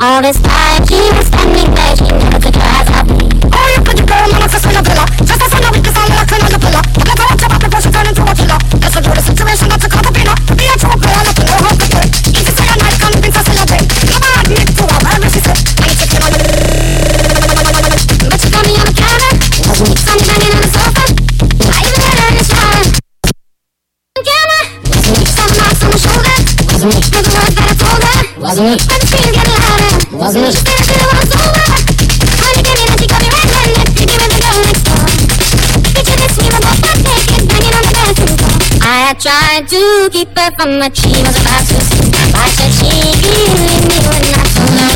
All this tried to keep her from what team was about to see. Why should she give me when I told alone.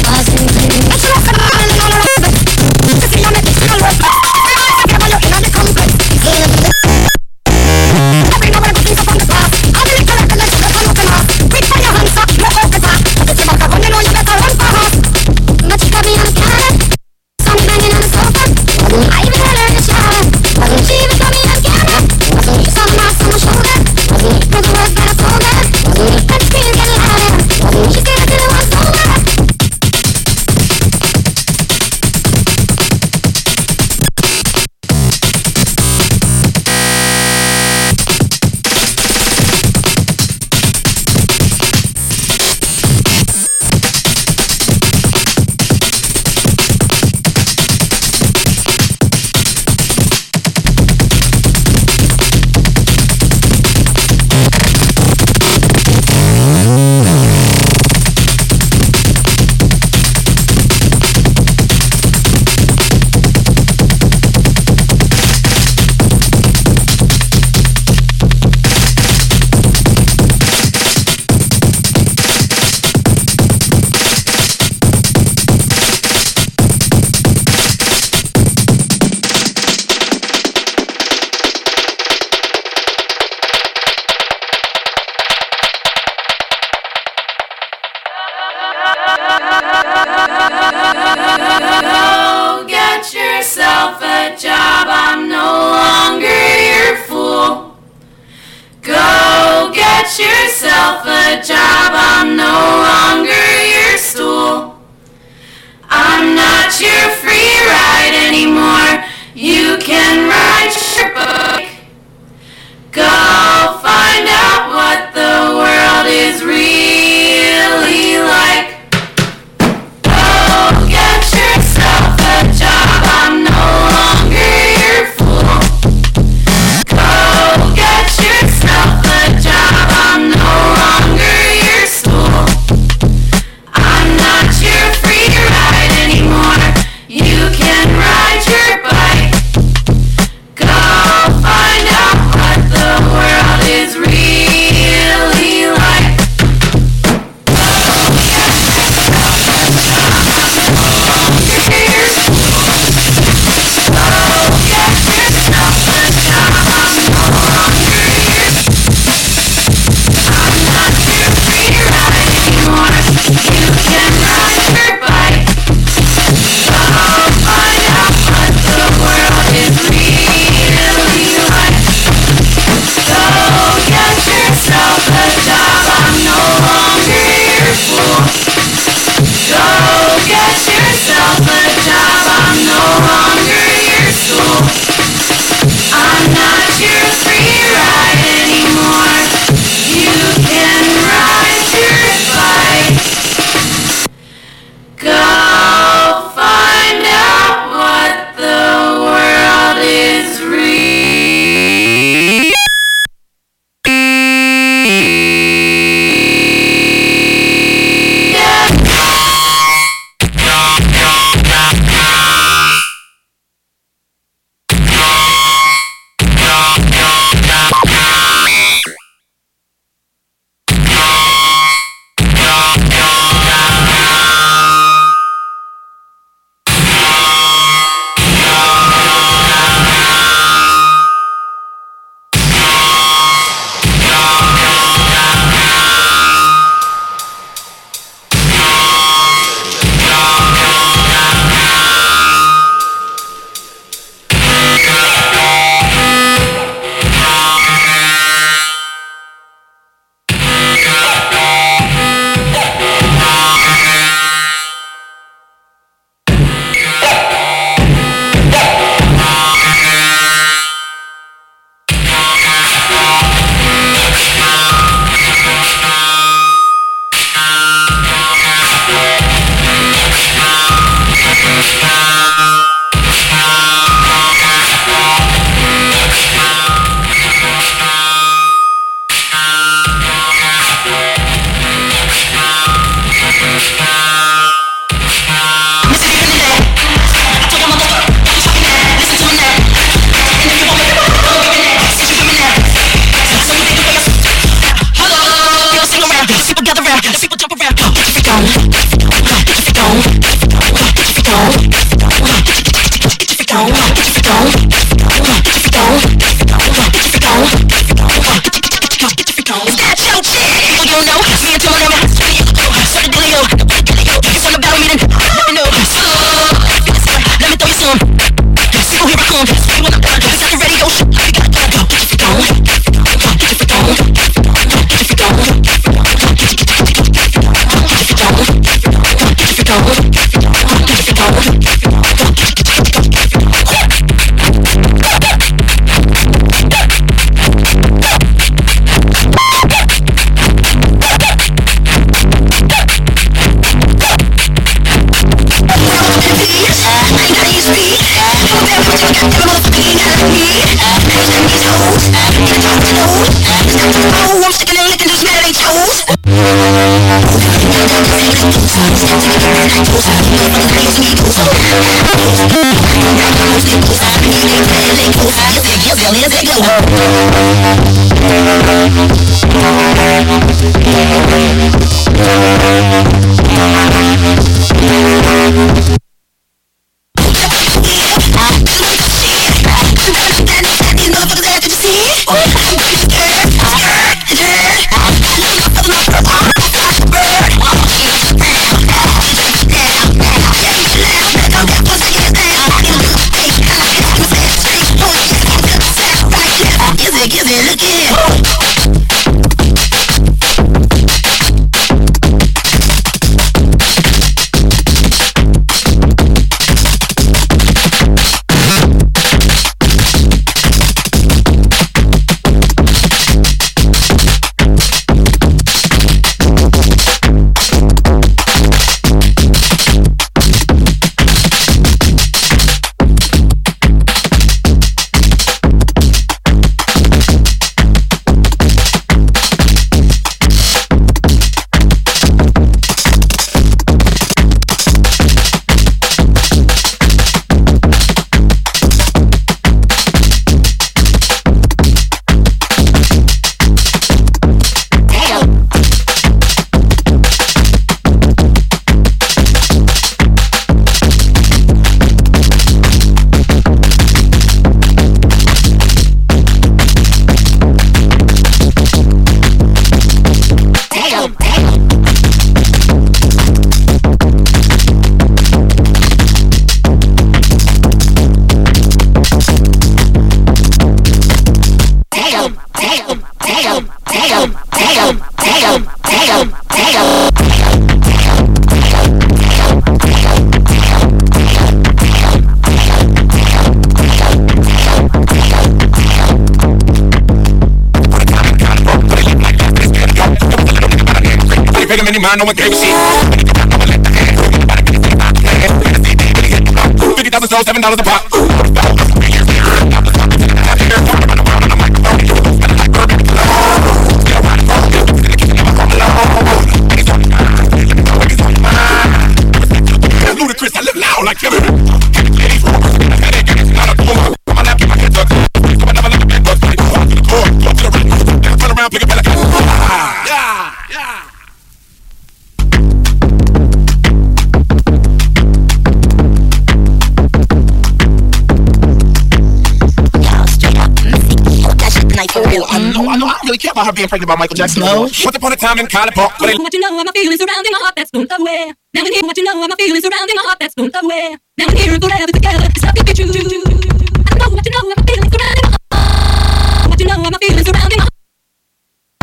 Being pregnant by Michael Jackson. No. Once upon a time in College Park, where they What you know, I'm a feeling surrounding my heart that's blown away. Now and here, what you know, I'm a feeling surrounding my heart that's blown away. Now and here and forever together, it's nothing but you. I know what you know, I'm a feeling surrounding my heart. What you know, I'm a feeling surrounding my heart.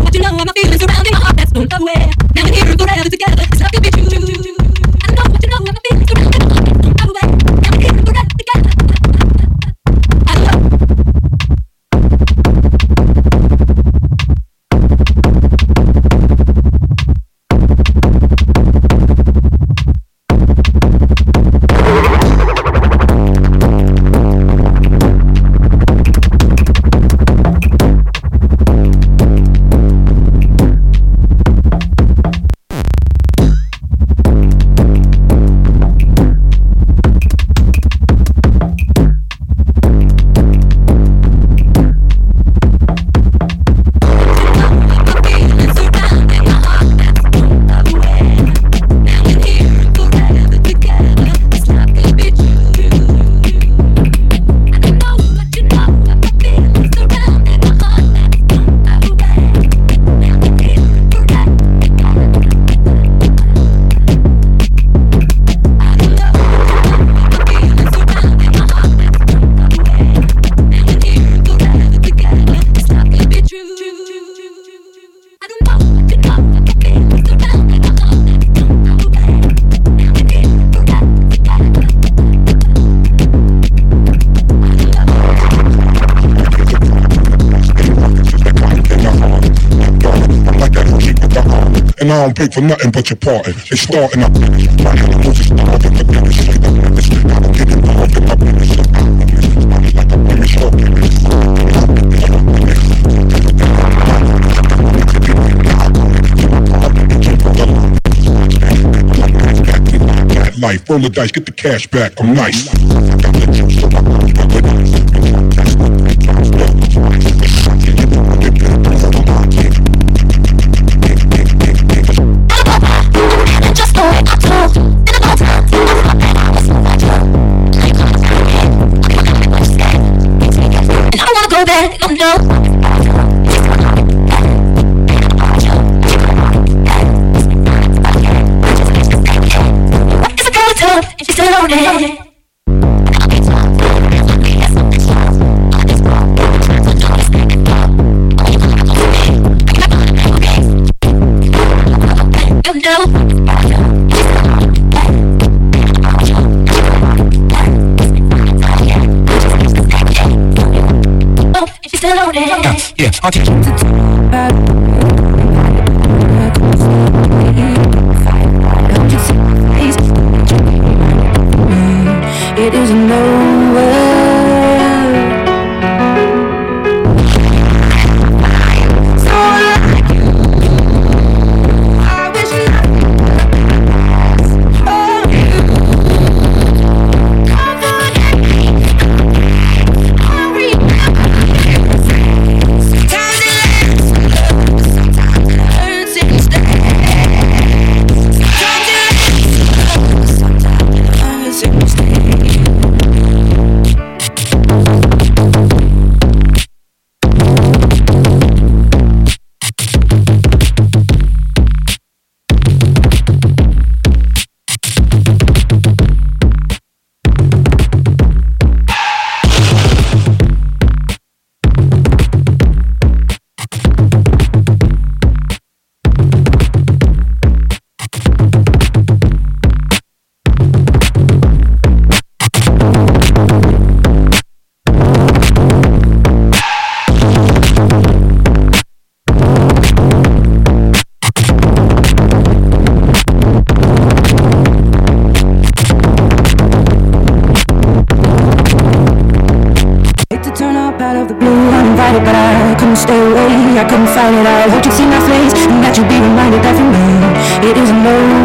What you know, I'm a feeling surrounding my heart that's blown away. Now and here and forever together, it's nothing but you. I Don't pay for nothing but your party. It's starting up. Shit up. This I. I'm. Life, roll the dice, get the cash back. I'm nice. Yeah, I'll teach you. It isn't over.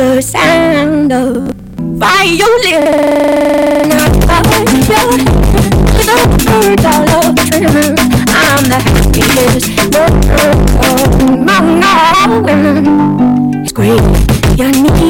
the sound of violin. I'm the. I'm the happiest girl among all women. It's great, you need.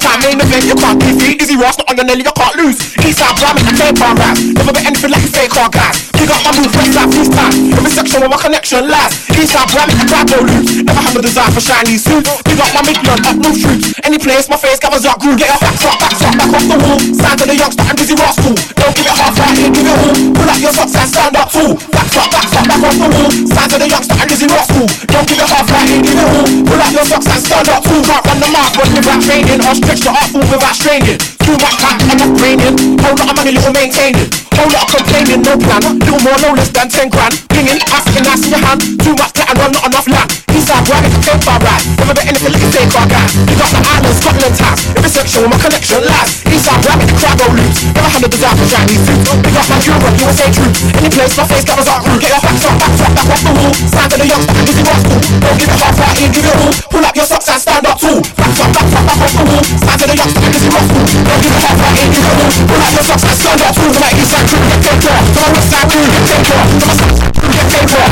Showtime main event, you can't defeat. Dizzee Rascal, not on your Nelly, you can't lose. Eastside Brahmin, I can't bar rap. Never bet anything like a fake car guys. Pick up my move, west side, freestyle. Every section where my connection lies. Eastside Brahmin, I grab no loot. Never have a desire for shiny suits. Pick up my midland, up no shoots. Any place, my face covers up groove. Get your facts up, backs up, back off the wall. Stand to the youngster Dizzee Rascal. Don't give it half right here, give it all. Pull up your socks and stand up tall. Backs up, backs up, back off the wall. Stand to the youngster Dizzee Rascal. Don't give it half right here, give it all. Pull up your socks and stand up tall. Can't run the mouth, run without training. Or the art form without straining. Too much time, I'm not raining. Whole lot of money, little maintaining. Whole lot of complaining, no plan. Little more, no less than 10 grand. Pinging, asking, nice in your hand. Too much glitter, run not enough land. Eastside right, it's a bar ride. Never bet anything like a fake car guy. You got the island, Scotland house. Every section where my connection lies. Eastside right, the crowd go loose. Never had a desire for Chinese food. Big up my Europe, USA troops. Any place, my face covers art rude. Get your facts up, backs up, back off the wall. Stand to the youngster, and Dizzee Rascal. Don't give it half right here, give it all. Pull up your socks and stand up tall. Backs up, backs up, back off the wall. To the youngster, and Dizzee Rascal. Don't give it half here, give it all. Pull up your socks and stand up. To my Eastside crew, get take care. To my Westside crew, get take care. To my South crew, get take care.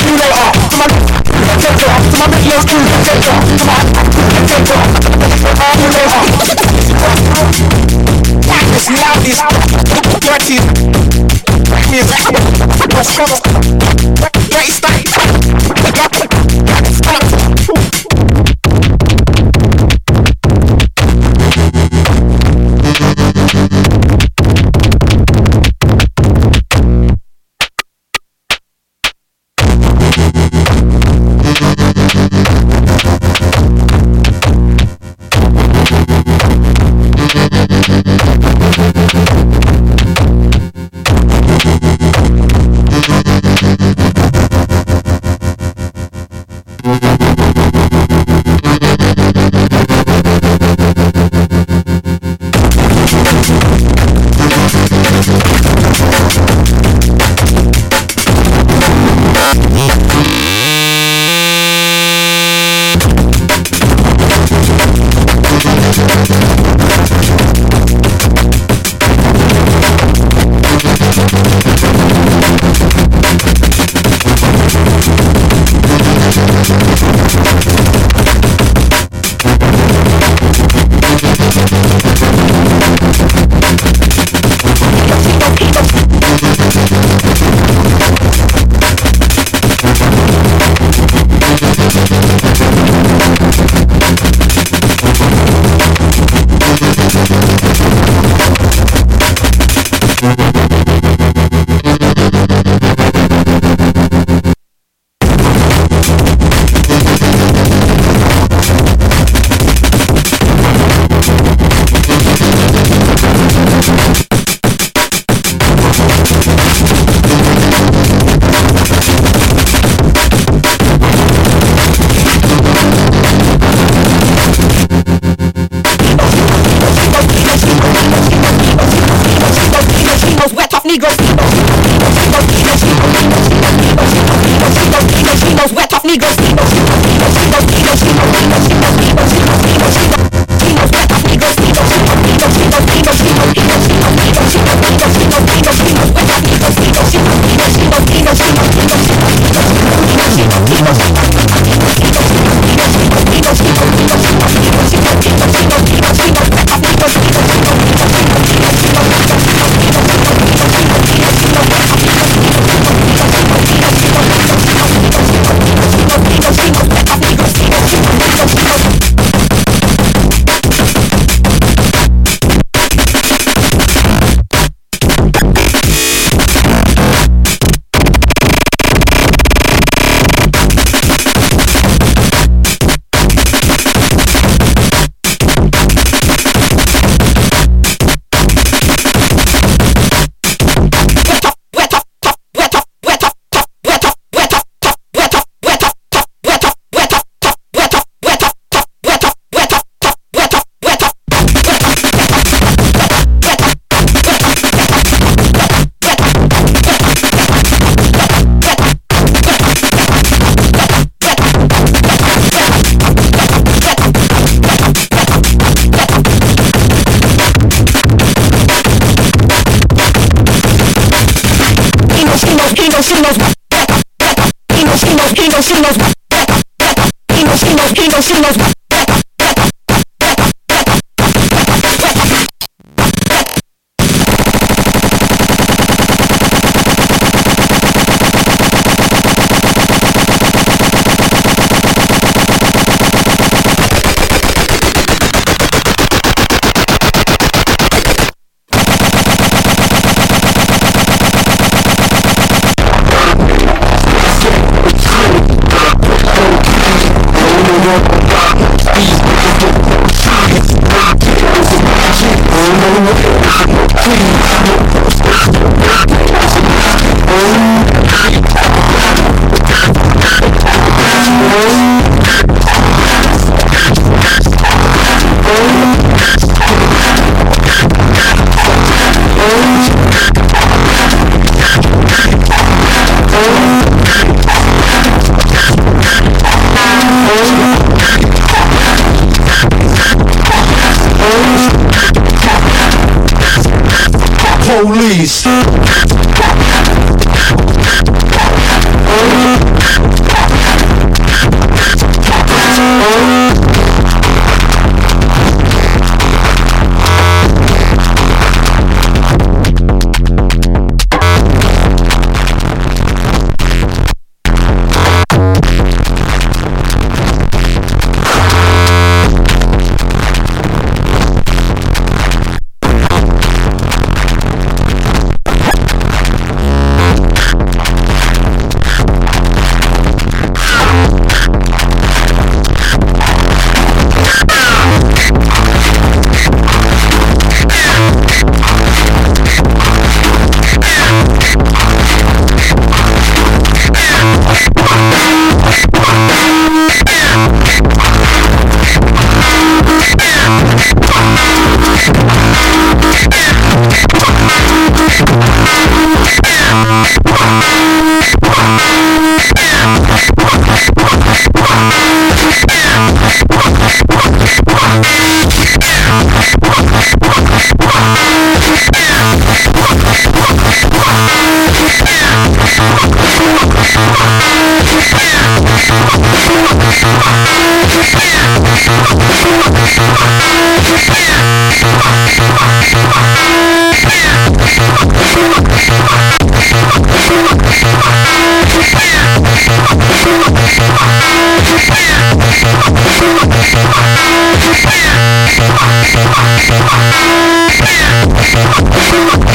See you later. To my get take care. To my Midlands crew, get take care. To my crew, get take care. See you later. This loudest, dirty, music, dirty style.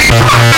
Bam!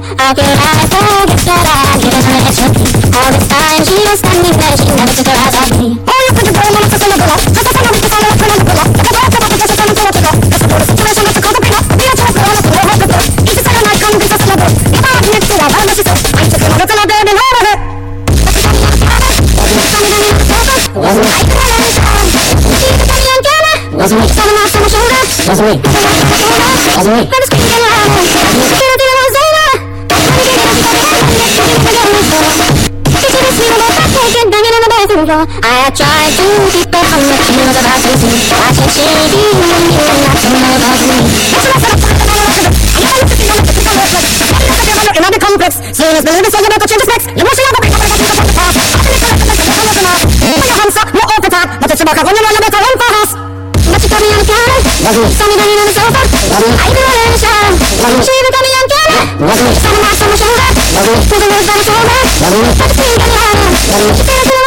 Before. How could I forget that I'd given her extra All this time she was standing there, she never took her eyes off me. Oh, you pretty girl, wanna kiss on the pillow. Just a son of a kiss on the pillow, on the pillow. If I don't come up with just a son of a pillow. That's a total situation, that's a cold pillow. Be a chance, girl, on the pillow, hold the pillow. Easy say night, come be just a little. If I admit to that, I'm just a I ain't taking over till I'm dead and over her. Wasn't me. I could have let it down. She was on young Ghana. Wasn't me. Someone else on my shoulder. Wasn't me. Wasn't me. I was screaming loud. I tried to keep her from she was about to see. I said she be with me and not to know about me. In the complex, seeing as believing, so you better change the specs. You how the to think it's like a color from us. Put your hands up, no open top. But it's about when you run, you better run for us. But she got me on the counter. Saw me banging on the sofa. I even in the shower. She even got me on camera. Saw me knocked on my shoulder. Pulled the words by the shoulder. But the screen got me harder. She until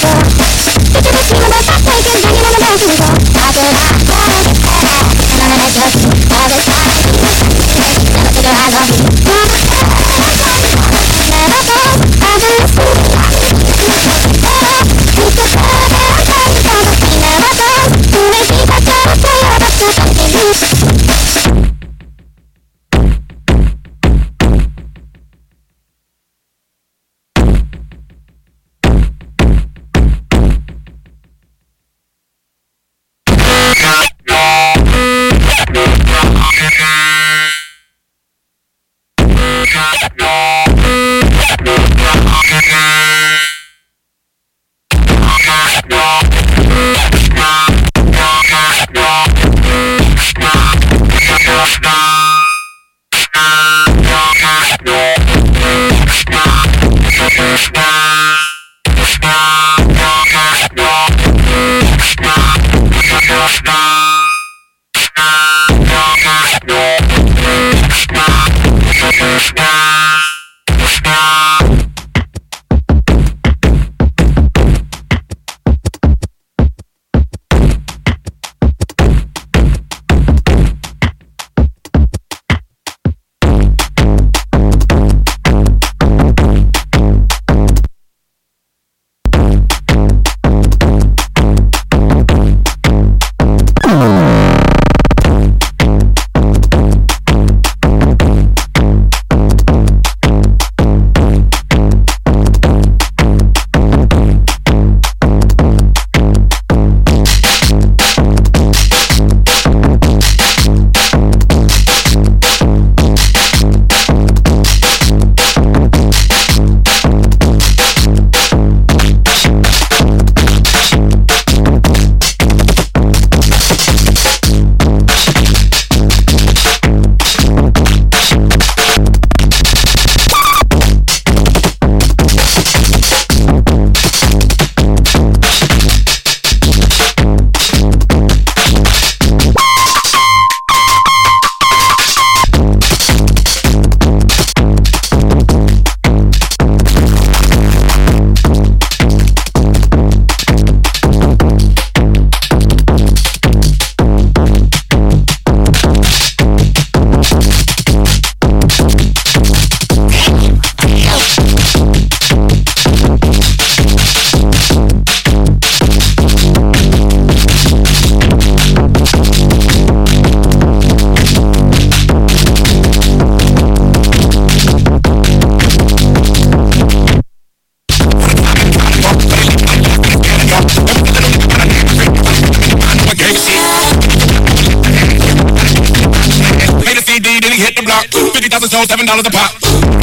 for. Did you 50,000 sold, $7 a pop.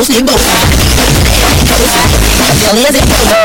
Don't brag, I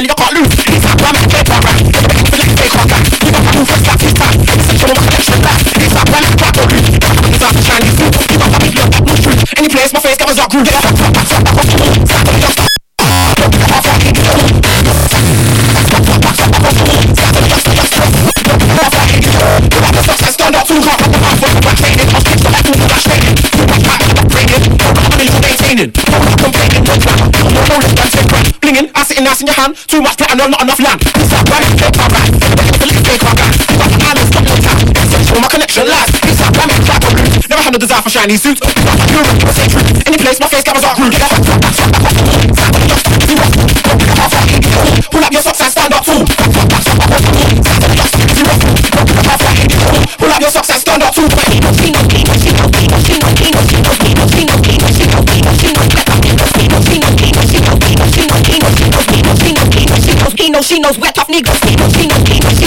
你个เพ in your hand. Too much platinum, not enough land. It's a right, fake my right. Fake right. You got the island, stop no time. Essential, my connection lies. It's a flat or loose. Never had no desire for shiny suits. Europe, you say truth. Any place, my face cameras are glued. Get up, Pull up your socks and stand up too. Pull up your socks and stand up too. knows where tough niggas see.